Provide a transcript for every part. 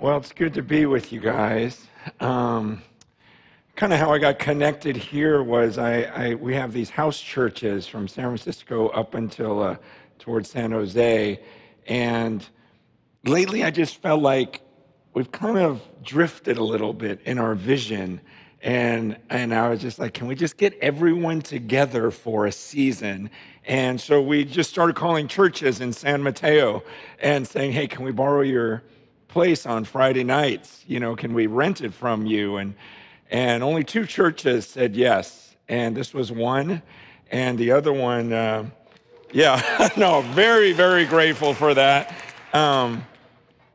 Well, it's good to be with you guys. Um, kind of how I got connected here was I, I, we have these house churches from San Francisco up until uh, towards San Jose, and lately I just felt like we've kind of drifted a little bit in our vision. And, and I was just like, can we just get everyone together for a season? And so we just started calling churches in San Mateo and saying, hey, can we borrow your place on Friday nights? You know, can we rent it from you? And, and only two churches said yes. And this was one. And the other one, uh, yeah, no, very, very grateful for that. Um,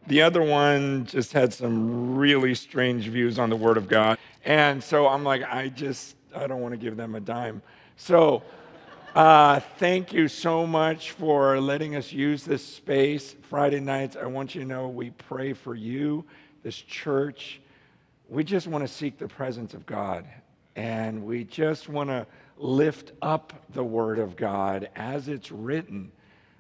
the other one just had some really strange views on the Word of God. And so I'm like, I just, I don't want to give them a dime. So, uh, thank you so much for letting us use this space Friday nights. I want you to know we pray for you, this church. We just want to seek the presence of God. And we just want to lift up the Word of God as it's written.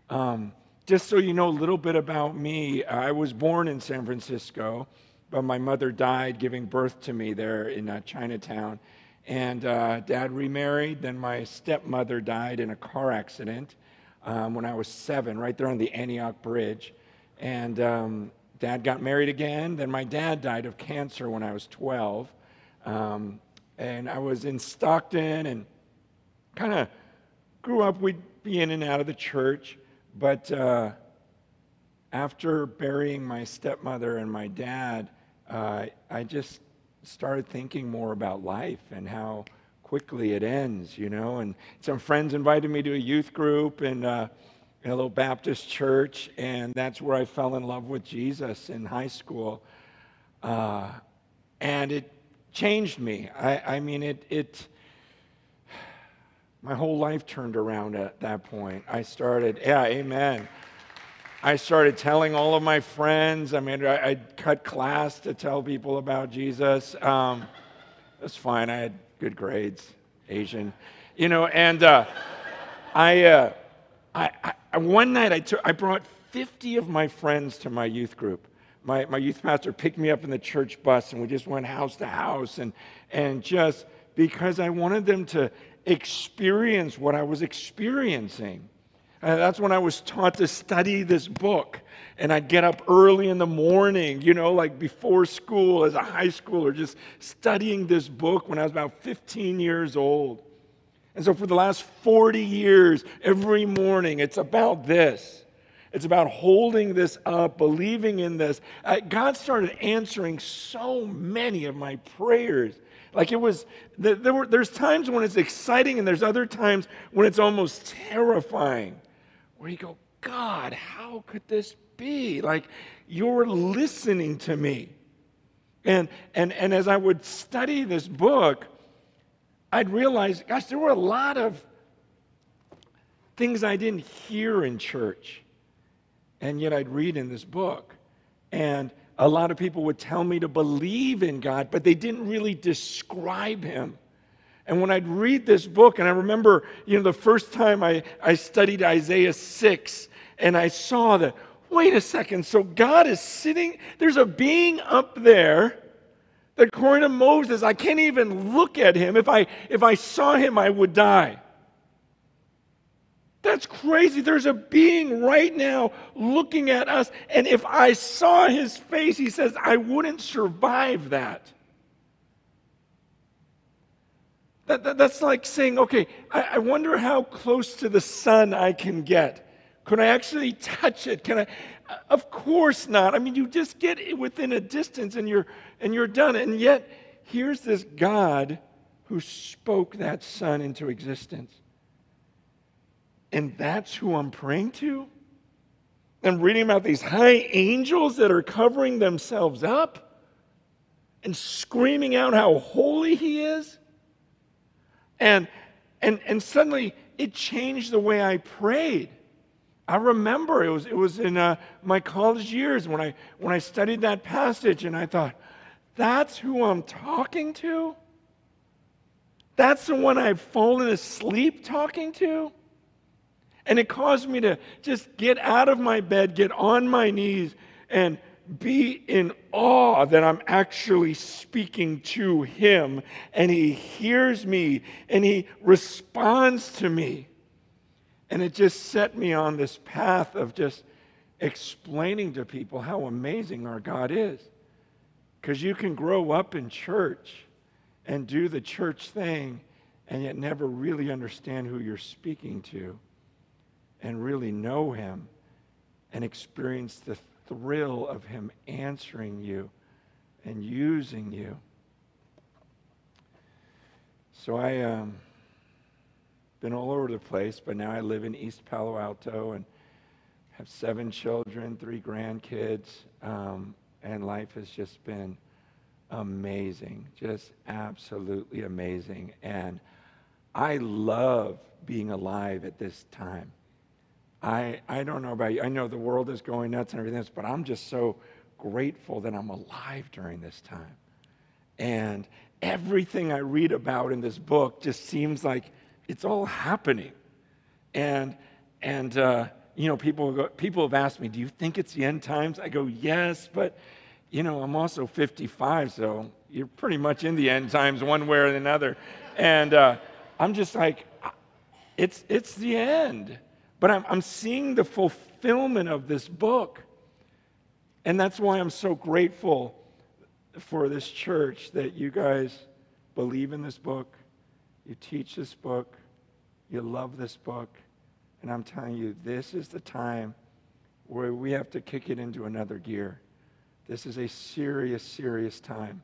Um, just so you know a little bit about me, I was born in San Francisco, but my mother died giving birth to me there in uh, Chinatown. And uh, dad remarried. Then my stepmother died in a car accident um, when I was seven, right there on the Antioch Bridge. And um, dad got married again. Then my dad died of cancer when I was 12. Um, and I was in Stockton and kind of grew up. We'd be in and out of the church. But uh, after burying my stepmother and my dad, uh, I just started thinking more about life and how quickly it ends, you know. And some friends invited me to a youth group and uh, in a little Baptist church, and that's where I fell in love with Jesus in high school. Uh, and it changed me. I, I mean, it, it, my whole life turned around at that point. I started, yeah, amen. I started telling all of my friends. I mean, I, I cut class to tell people about Jesus. Um, that's fine. I had good grades, Asian, you know. And uh, I, uh, I, I, one night I took, I brought 50 of my friends to my youth group. My, my youth pastor picked me up in the church bus, and we just went house to house, and and just because I wanted them to experience what I was experiencing. And that's when I was taught to study this book. And I'd get up early in the morning, you know, like before school as a high schooler, just studying this book when I was about 15 years old. And so for the last 40 years, every morning, it's about this. It's about holding this up, believing in this. Uh, God started answering so many of my prayers. Like it was, there were, there's times when it's exciting and there's other times when it's almost terrifying where you go, God, how could this be? Like, you're listening to me. And, and, and as I would study this book, I'd realize, gosh, there were a lot of things I didn't hear in church. And yet I'd read in this book. And a lot of people would tell me to believe in God, but they didn't really describe Him. And when I'd read this book, and I remember, you know, the first time I, I studied Isaiah 6, and I saw that, wait a second, so God is sitting, there's a being up there that according to Moses, I can't even look at him. If I if I saw him, I would die. That's crazy. There's a being right now looking at us, and if I saw his face, he says, I wouldn't survive that. That, that, that's like saying, okay, I, I wonder how close to the sun I can get. Can I actually touch it? Can I? Uh, of course not. I mean, you just get within a distance and you're and you're done. And yet, here's this God who spoke that sun into existence. And that's who I'm praying to. I'm reading about these high angels that are covering themselves up and screaming out how holy he. And, and, and suddenly it changed the way I prayed. I remember it was, it was in uh, my college years when I, when I studied that passage, and I thought, that's who I'm talking to? That's the one I've fallen asleep talking to? And it caused me to just get out of my bed, get on my knees, and, be in awe that I'm actually speaking to him and he hears me and he responds to me. And it just set me on this path of just explaining to people how amazing our God is. Because you can grow up in church and do the church thing and yet never really understand who you're speaking to and really know him and experience the thrill of him answering you and using you. So I um been all over the place, but now I live in East Palo Alto and have seven children, three grandkids, um, and life has just been amazing, just absolutely amazing. And I love being alive at this time. I, I don't know about you. I know the world is going nuts and everything else, but I'm just so grateful that I'm alive during this time. And everything I read about in this book just seems like it's all happening. And, and uh, you know, people, go, people have asked me, do you think it's the end times? I go, yes, but, you know, I'm also 55, so you're pretty much in the end times one way or another. And uh, I'm just like, it's, it's the end. But I'm, I'm seeing the fulfillment of this book. And that's why I'm so grateful for this church that you guys believe in this book, you teach this book, you love this book, and I'm telling you, this is the time where we have to kick it into another gear. This is a serious, serious time.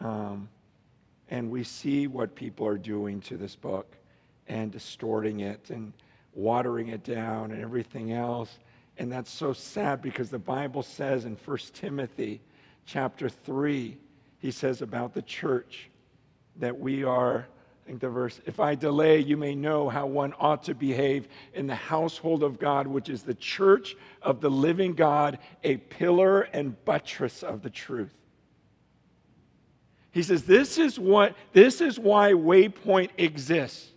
Um, and we see what people are doing to this book and distorting it and watering it down and everything else. And that's so sad because the Bible says in 1 Timothy chapter 3, he says about the church that we are, I think the verse, if I delay, you may know how one ought to behave in the household of God, which is the church of the living God, a pillar and buttress of the truth. He says, This is what this is why Waypoint exists.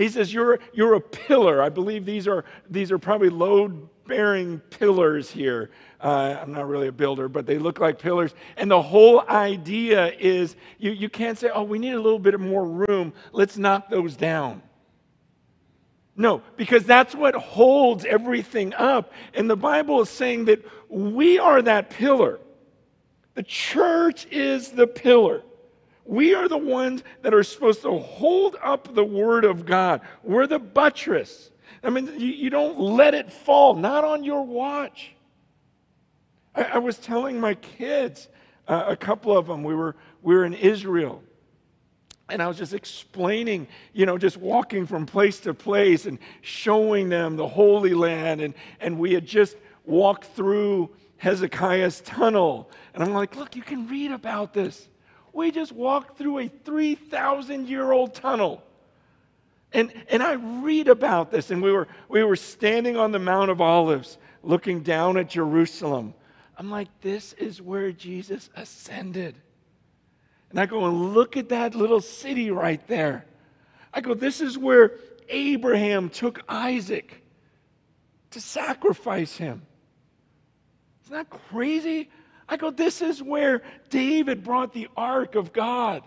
He says, You're, you're a pillar. I believe these are, these are probably load bearing pillars here. Uh, I'm not really a builder, but they look like pillars. And the whole idea is you, you can't say, Oh, we need a little bit more room. Let's knock those down. No, because that's what holds everything up. And the Bible is saying that we are that pillar. The church is the pillar. We are the ones that are supposed to hold up the Word of God. We're the buttress. I mean, you, you don't let it fall, not on your watch. I, I was telling my kids, uh, a couple of them, we were, we were in Israel. And I was just explaining, you know, just walking from place to place and showing them the Holy Land. And, and we had just walked through Hezekiah's tunnel. And I'm like, look, you can read about this. We just walked through a 3,000 year old tunnel. And, and I read about this, and we were, we were standing on the Mount of Olives looking down at Jerusalem. I'm like, this is where Jesus ascended. And I go and look at that little city right there. I go, this is where Abraham took Isaac to sacrifice him. Isn't that crazy? I go, this is where David brought the ark of God.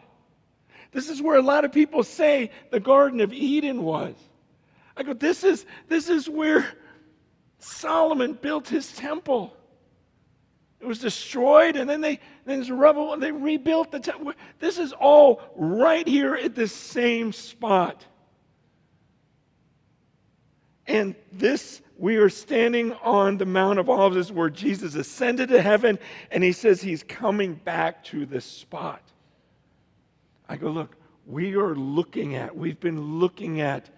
This is where a lot of people say the Garden of Eden was. I go, this is, this is where Solomon built his temple. It was destroyed, and then they then rubble, and they rebuilt the temple. This is all right here at the same spot. And this we are standing on the Mount of Olives where Jesus ascended to heaven and he says he's coming back to this spot. I go, look, we are looking at, we've been looking at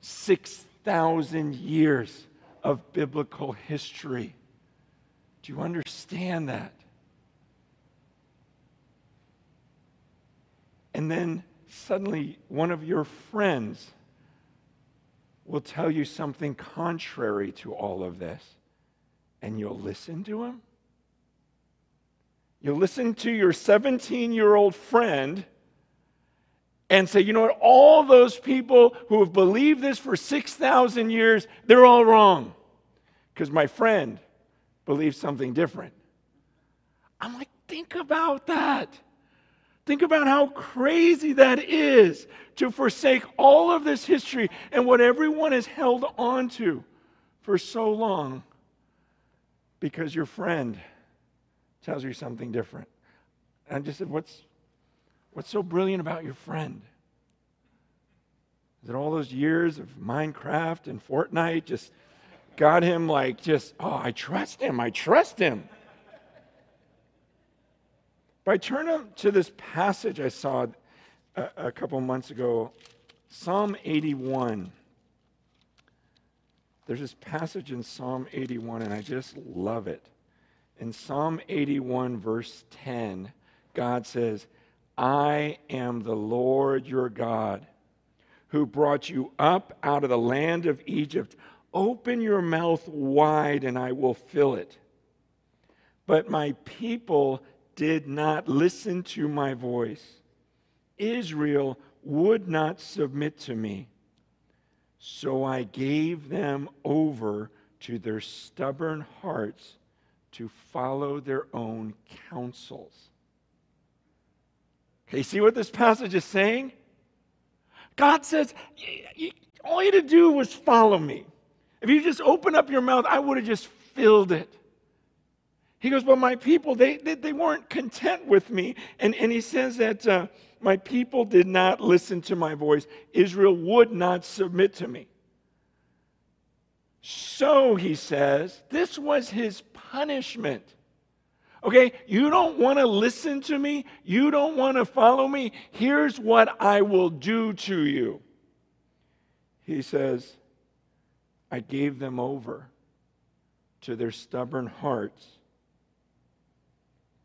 6,000 years of biblical history. Do you understand that? And then suddenly one of your friends will tell you something contrary to all of this, and you'll listen to him? You'll listen to your 17 year old friend and say, you know what, all those people who have believed this for 6,000 years, they're all wrong. Because my friend believes something different. I'm like, think about that. Think about how crazy that is to forsake all of this history and what everyone has held on to for so long because your friend tells you something different. And I just said, What's, what's so brilliant about your friend? Is it all those years of Minecraft and Fortnite just got him like, just, oh, I trust him, I trust him. But I turn to this passage I saw a, a couple months ago, Psalm 81. There's this passage in Psalm 81, and I just love it. In Psalm 81, verse 10, God says, I am the Lord your God who brought you up out of the land of Egypt. Open your mouth wide, and I will fill it. But my people did not listen to my voice. Israel would not submit to me. So I gave them over to their stubborn hearts to follow their own counsels. Okay, see what this passage is saying? God says, all you had to do was follow me. If you just open up your mouth, I would have just filled it. He goes, But my people, they, they, they weren't content with me. And, and he says that uh, my people did not listen to my voice. Israel would not submit to me. So, he says, this was his punishment. Okay, you don't want to listen to me, you don't want to follow me. Here's what I will do to you. He says, I gave them over to their stubborn hearts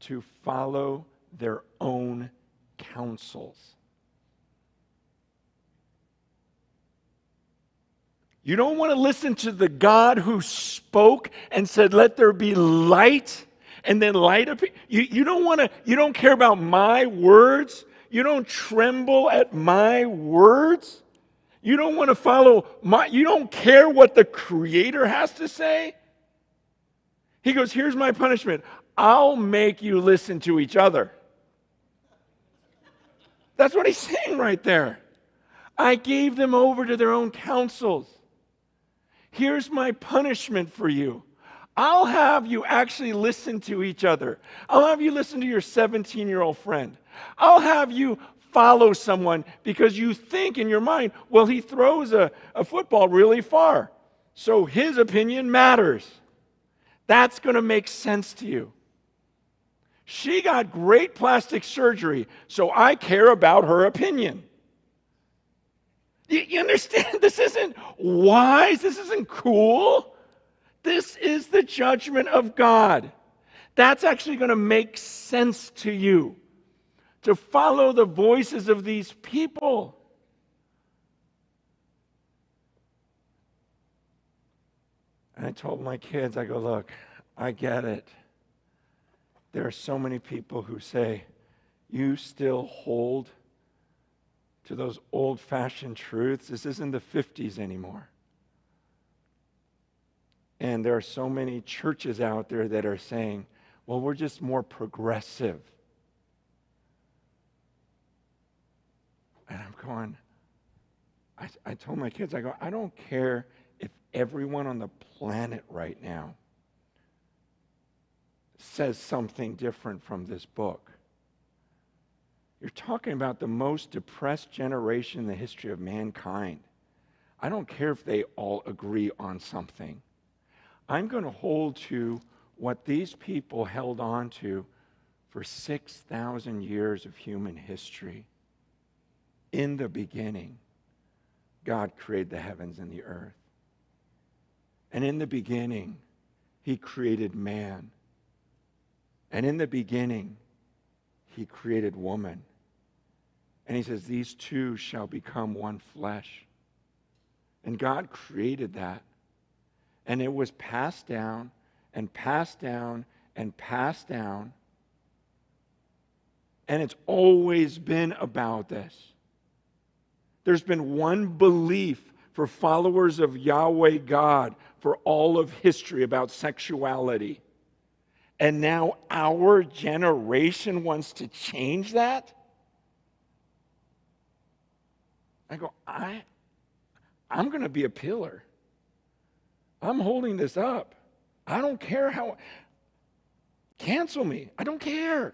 to follow their own counsels. You don't want to listen to the God who spoke and said, Let there be light, and then light appeared. You, you don't want to, you don't care about my words. You don't tremble at my words. You don't want to follow my, you don't care what the Creator has to say. He goes, Here's my punishment. I'll make you listen to each other. That's what he's saying right there. I gave them over to their own counsels. Here's my punishment for you. I'll have you actually listen to each other. I'll have you listen to your 17 year old friend. I'll have you follow someone because you think in your mind, well, he throws a, a football really far. So his opinion matters. That's going to make sense to you. She got great plastic surgery, so I care about her opinion. You, you understand? This isn't wise. This isn't cool. This is the judgment of God. That's actually going to make sense to you to follow the voices of these people. And I told my kids, I go, look, I get it. There are so many people who say, You still hold to those old fashioned truths. This isn't the 50s anymore. And there are so many churches out there that are saying, Well, we're just more progressive. And I'm going, I, I told my kids, I go, I don't care if everyone on the planet right now says something different from this book. You're talking about the most depressed generation in the history of mankind. I don't care if they all agree on something. I'm going to hold to what these people held on to for 6,000 years of human history. In the beginning, God created the heavens and the earth. And in the beginning, He created man. And in the beginning, he created woman. And he says, These two shall become one flesh. And God created that. And it was passed down and passed down and passed down. And it's always been about this. There's been one belief for followers of Yahweh God for all of history about sexuality And now our generation wants to change that? I go, I, I'm going to be a pillar. I'm holding this up. I don't care how. Cancel me. I don't care.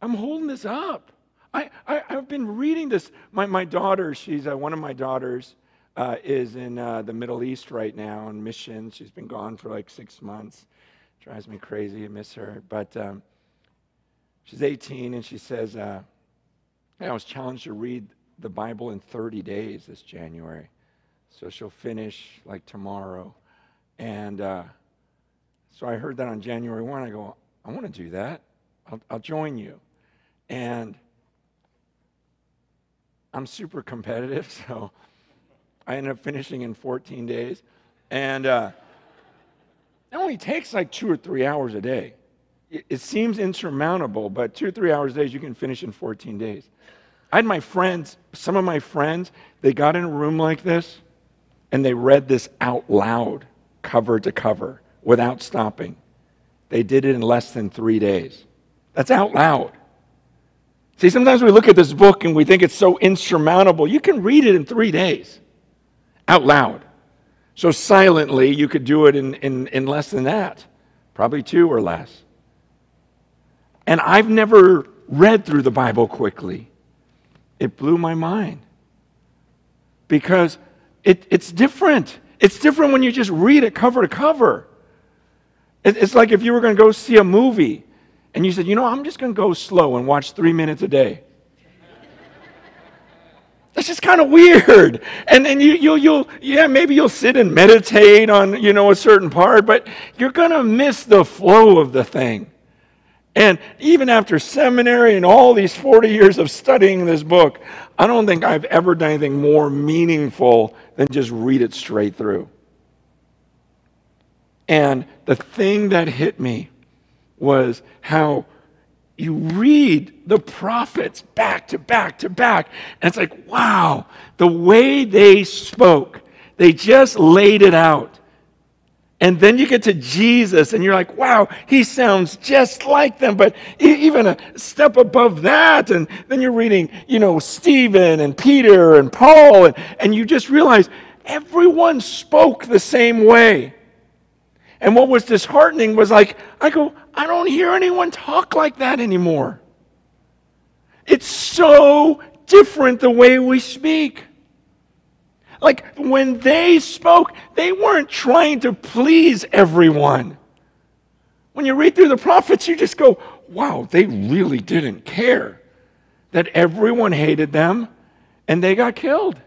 I'm holding this up. I, I, have been reading this. My, my daughter, she's uh, one of my daughters, uh, is in uh, the Middle East right now on mission. She's been gone for like six months. Drives me crazy. I miss her. But um, she's 18 and she says, uh, I was challenged to read the Bible in 30 days this January. So she'll finish like tomorrow. And uh, so I heard that on January 1. I go, I want to do that. I'll, I'll join you. And I'm super competitive, so I ended up finishing in 14 days. And uh, it only takes like two or three hours a day. It, it seems insurmountable, but two or three hours a day, you can finish in 14 days. I had my friends, some of my friends, they got in a room like this and they read this out loud, cover to cover, without stopping. They did it in less than three days. That's out loud. See, sometimes we look at this book and we think it's so insurmountable. You can read it in three days, out loud. So silently, you could do it in, in, in less than that, probably two or less. And I've never read through the Bible quickly. It blew my mind because it, it's different. It's different when you just read it cover to cover. It, it's like if you were going to go see a movie and you said, you know, I'm just going to go slow and watch three minutes a day. That's just kind of weird. And then you, you'll, you'll, yeah, maybe you'll sit and meditate on, you know, a certain part, but you're going to miss the flow of the thing. And even after seminary and all these 40 years of studying this book, I don't think I've ever done anything more meaningful than just read it straight through. And the thing that hit me was how you read the prophets back to back to back, and it's like, wow, the way they spoke, they just laid it out. And then you get to Jesus and you're like, wow, he sounds just like them, but even a step above that. And then you're reading, you know, Stephen and Peter and Paul, and, and you just realize everyone spoke the same way. And what was disheartening was like, I go, I don't hear anyone talk like that anymore. It's so different the way we speak. Like when they spoke, they weren't trying to please everyone. When you read through the prophets, you just go, wow, they really didn't care that everyone hated them and they got killed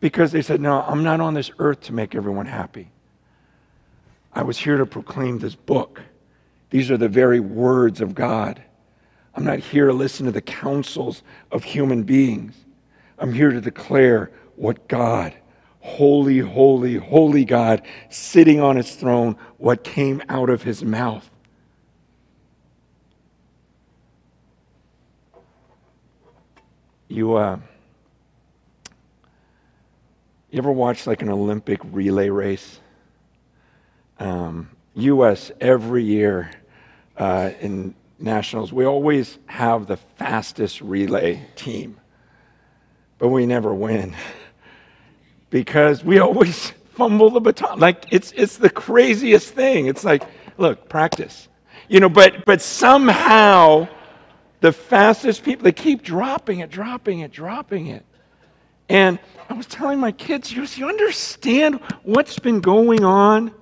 because they said, no, I'm not on this earth to make everyone happy. I was here to proclaim this book. These are the very words of God. I'm not here to listen to the counsels of human beings. I'm here to declare what God, holy, holy, holy God, sitting on his throne, what came out of his mouth. You, uh, you ever watch like an Olympic relay race? Um, U.S. every year uh, in nationals, we always have the fastest relay team, but we never win because we always fumble the baton. Like it's it's the craziest thing. It's like, look, practice, you know. But but somehow, the fastest people they keep dropping it, dropping it, dropping it, and I was telling my kids, you, you understand what's been going on?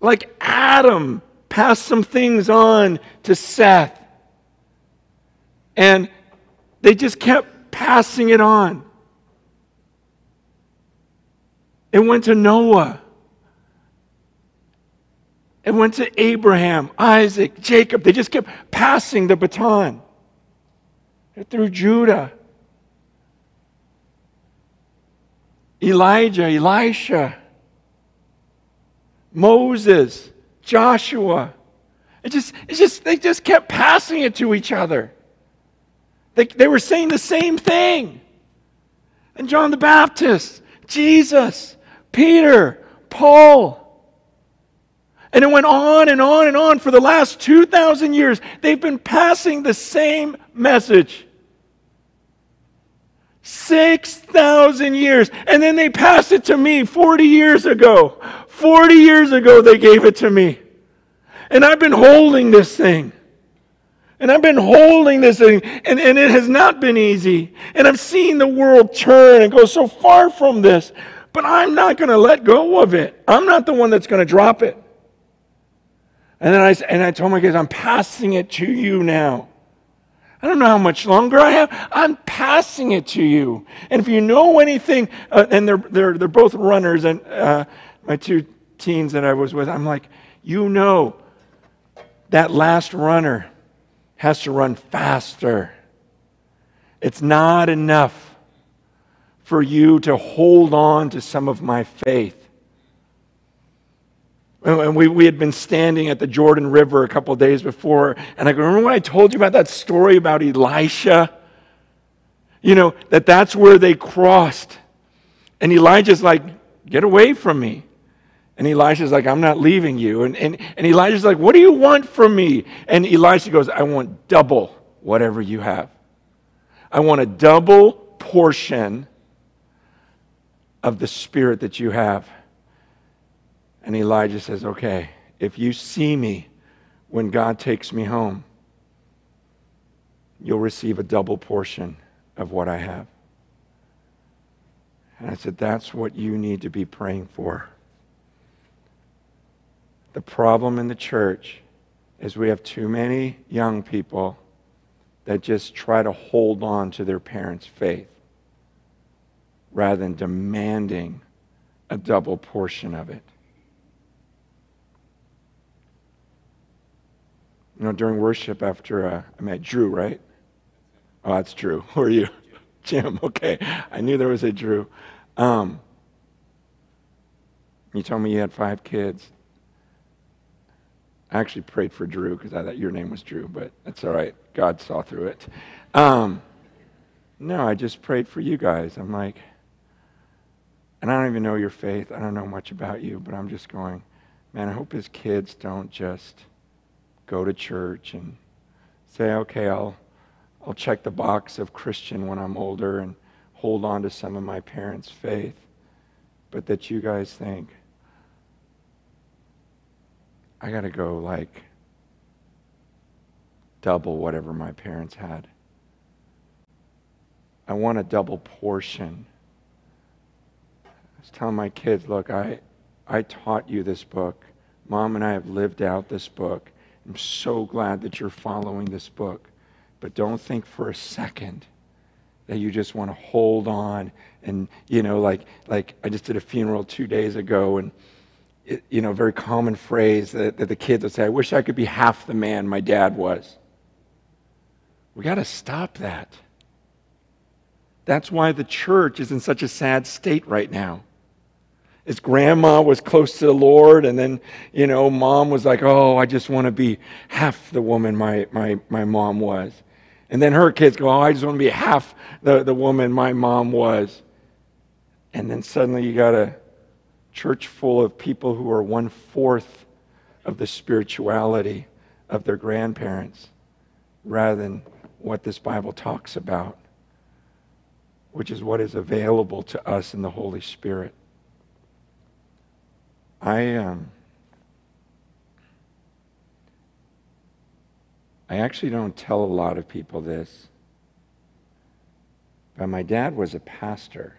Like Adam passed some things on to Seth. And they just kept passing it on. It went to Noah. It went to Abraham, Isaac, Jacob. They just kept passing the baton through Judah. Elijah, Elisha, Moses, Joshua. It just, it just, they just kept passing it to each other. They, they were saying the same thing. And John the Baptist, Jesus, Peter, Paul. And it went on and on and on for the last 2,000 years. They've been passing the same message. 6,000 years. And then they passed it to me 40 years ago. 40 years ago, they gave it to me. And I've been holding this thing. And I've been holding this thing, and, and it has not been easy. And I've seen the world turn and go so far from this, but I'm not going to let go of it. I'm not the one that's going to drop it. And then I, and I told my kids, I'm passing it to you now. I don't know how much longer I have. I'm passing it to you. And if you know anything, uh, and they're, they're, they're both runners, and uh, my two teens that I was with, I'm like, you know, that last runner has to run faster. It's not enough for you to hold on to some of my faith. And we, we had been standing at the Jordan River a couple days before, and I go, remember when I told you about that story about Elisha? You know, that that's where they crossed. And Elijah's like, get away from me. And Elisha's like, I'm not leaving you. And, and, and Elijah's like, What do you want from me? And Elisha goes, I want double whatever you have. I want a double portion of the spirit that you have. And Elijah says, Okay, if you see me when God takes me home, you'll receive a double portion of what I have. And I said, That's what you need to be praying for. The problem in the church is we have too many young people that just try to hold on to their parents' faith rather than demanding a double portion of it. You know, during worship after uh, I met Drew, right? Oh, that's Drew. Who are you? Jim. Okay. I knew there was a Drew. Um, you told me you had five kids. I actually prayed for Drew because I thought your name was Drew, but that's all right. God saw through it. Um, no, I just prayed for you guys. I'm like, and I don't even know your faith. I don't know much about you, but I'm just going, man, I hope his kids don't just go to church and say, okay, I'll, I'll check the box of Christian when I'm older and hold on to some of my parents' faith, but that you guys think, I got to go like double whatever my parents had. I want a double portion. I was telling my kids, look, I, I taught you this book. Mom and I have lived out this book. I'm so glad that you're following this book. But don't think for a second that you just want to hold on and you know like like I just did a funeral 2 days ago and you know, very common phrase that, that the kids would say, I wish I could be half the man my dad was. We got to stop that. That's why the church is in such a sad state right now. His grandma was close to the Lord, and then, you know, mom was like, oh, I just want to be half the woman my, my, my mom was. And then her kids go, oh, I just want to be half the, the woman my mom was. And then suddenly you got a church full of people who are one fourth of the spirituality of their grandparents rather than what this Bible talks about, which is what is available to us in the Holy Spirit. I um, I actually don't tell a lot of people this, but my dad was a pastor.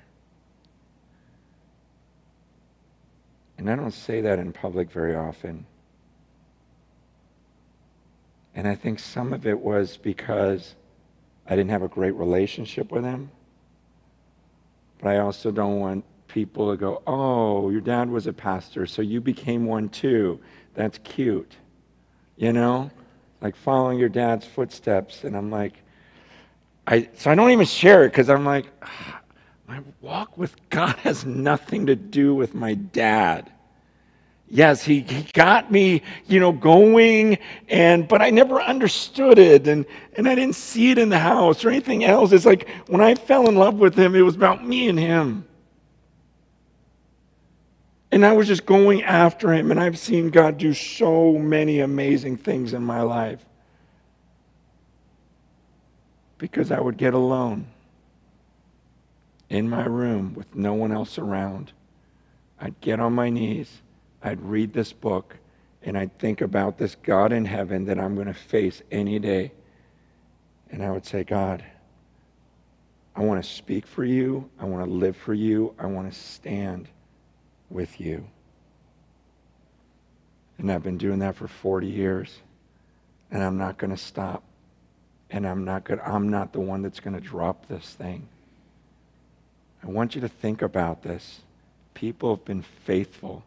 And I don't say that in public very often. And I think some of it was because I didn't have a great relationship with him. But I also don't want people go, oh, your dad was a pastor, so you became one too. That's cute. You know? Like following your dad's footsteps. And I'm like, I, so I don't even share it because I'm like, ah, my walk with God has nothing to do with my dad. Yes, he, he got me, you know, going, and but I never understood it, and, and I didn't see it in the house or anything else. It's like when I fell in love with him, it was about me and him. And I was just going after him, and I've seen God do so many amazing things in my life because I would get alone in my room with no one else around. I'd get on my knees, I'd read this book, and I'd think about this God in heaven that I'm going to face any day. And I would say, God, I want to speak for you. I want to live for you. I want to stand with you. And I've been doing that for 40 years. And I'm not going to stop. And I'm not going I'm not the one that's going to drop this thing. I want you to think about this. People have been faithful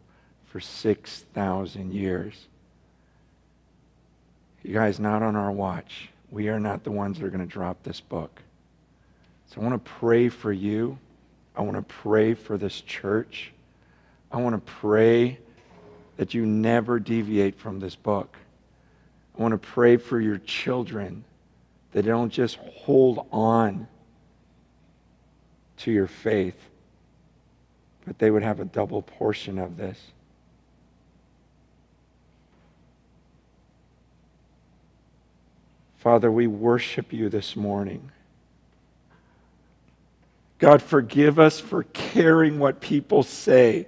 for 6,000 years. You guys, not on our watch. We are not the ones that are going to drop this book. So I want to pray for you. I want to pray for this church. I want to pray that you never deviate from this book. I want to pray for your children that they don't just hold on to your faith, but they would have a double portion of this. Father, we worship you this morning. God, forgive us for caring what people say.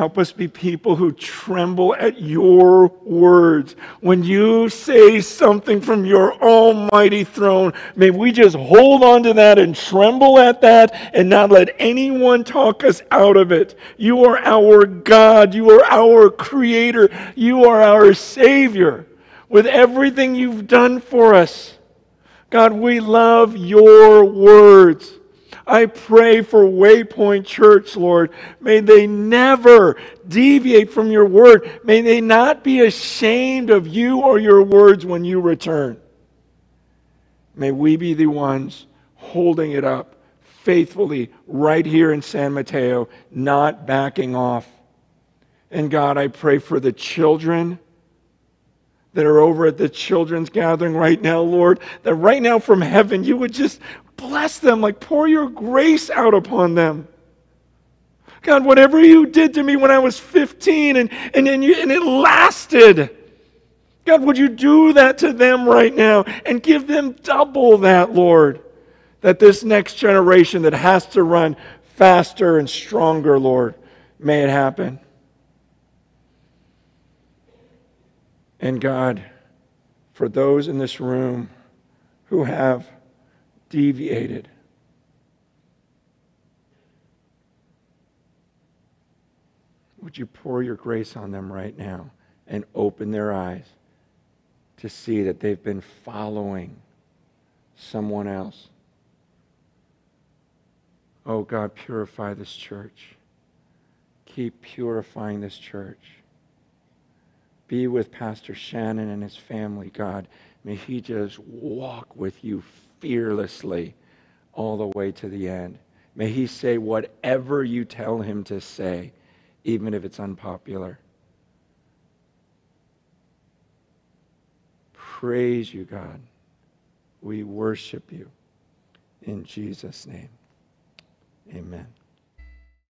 Help us be people who tremble at your words. When you say something from your almighty throne, may we just hold on to that and tremble at that and not let anyone talk us out of it. You are our God. You are our creator. You are our Savior with everything you've done for us. God, we love your words. I pray for Waypoint Church, Lord. May they never deviate from your word. May they not be ashamed of you or your words when you return. May we be the ones holding it up faithfully right here in San Mateo, not backing off. And God, I pray for the children that are over at the children's gathering right now, Lord, that right now from heaven you would just bless them, like pour your grace out upon them. God, whatever you did to me when I was 15 and, and, and, you, and it lasted. God, would you do that to them right now and give them double that, Lord? That this next generation that has to run faster and stronger, Lord, may it happen. And God, for those in this room who have deviated, would you pour your grace on them right now and open their eyes to see that they've been following someone else? Oh God, purify this church. Keep purifying this church. Be with Pastor Shannon and his family, God. May he just walk with you fearlessly all the way to the end. May he say whatever you tell him to say, even if it's unpopular. Praise you, God. We worship you. In Jesus' name, amen.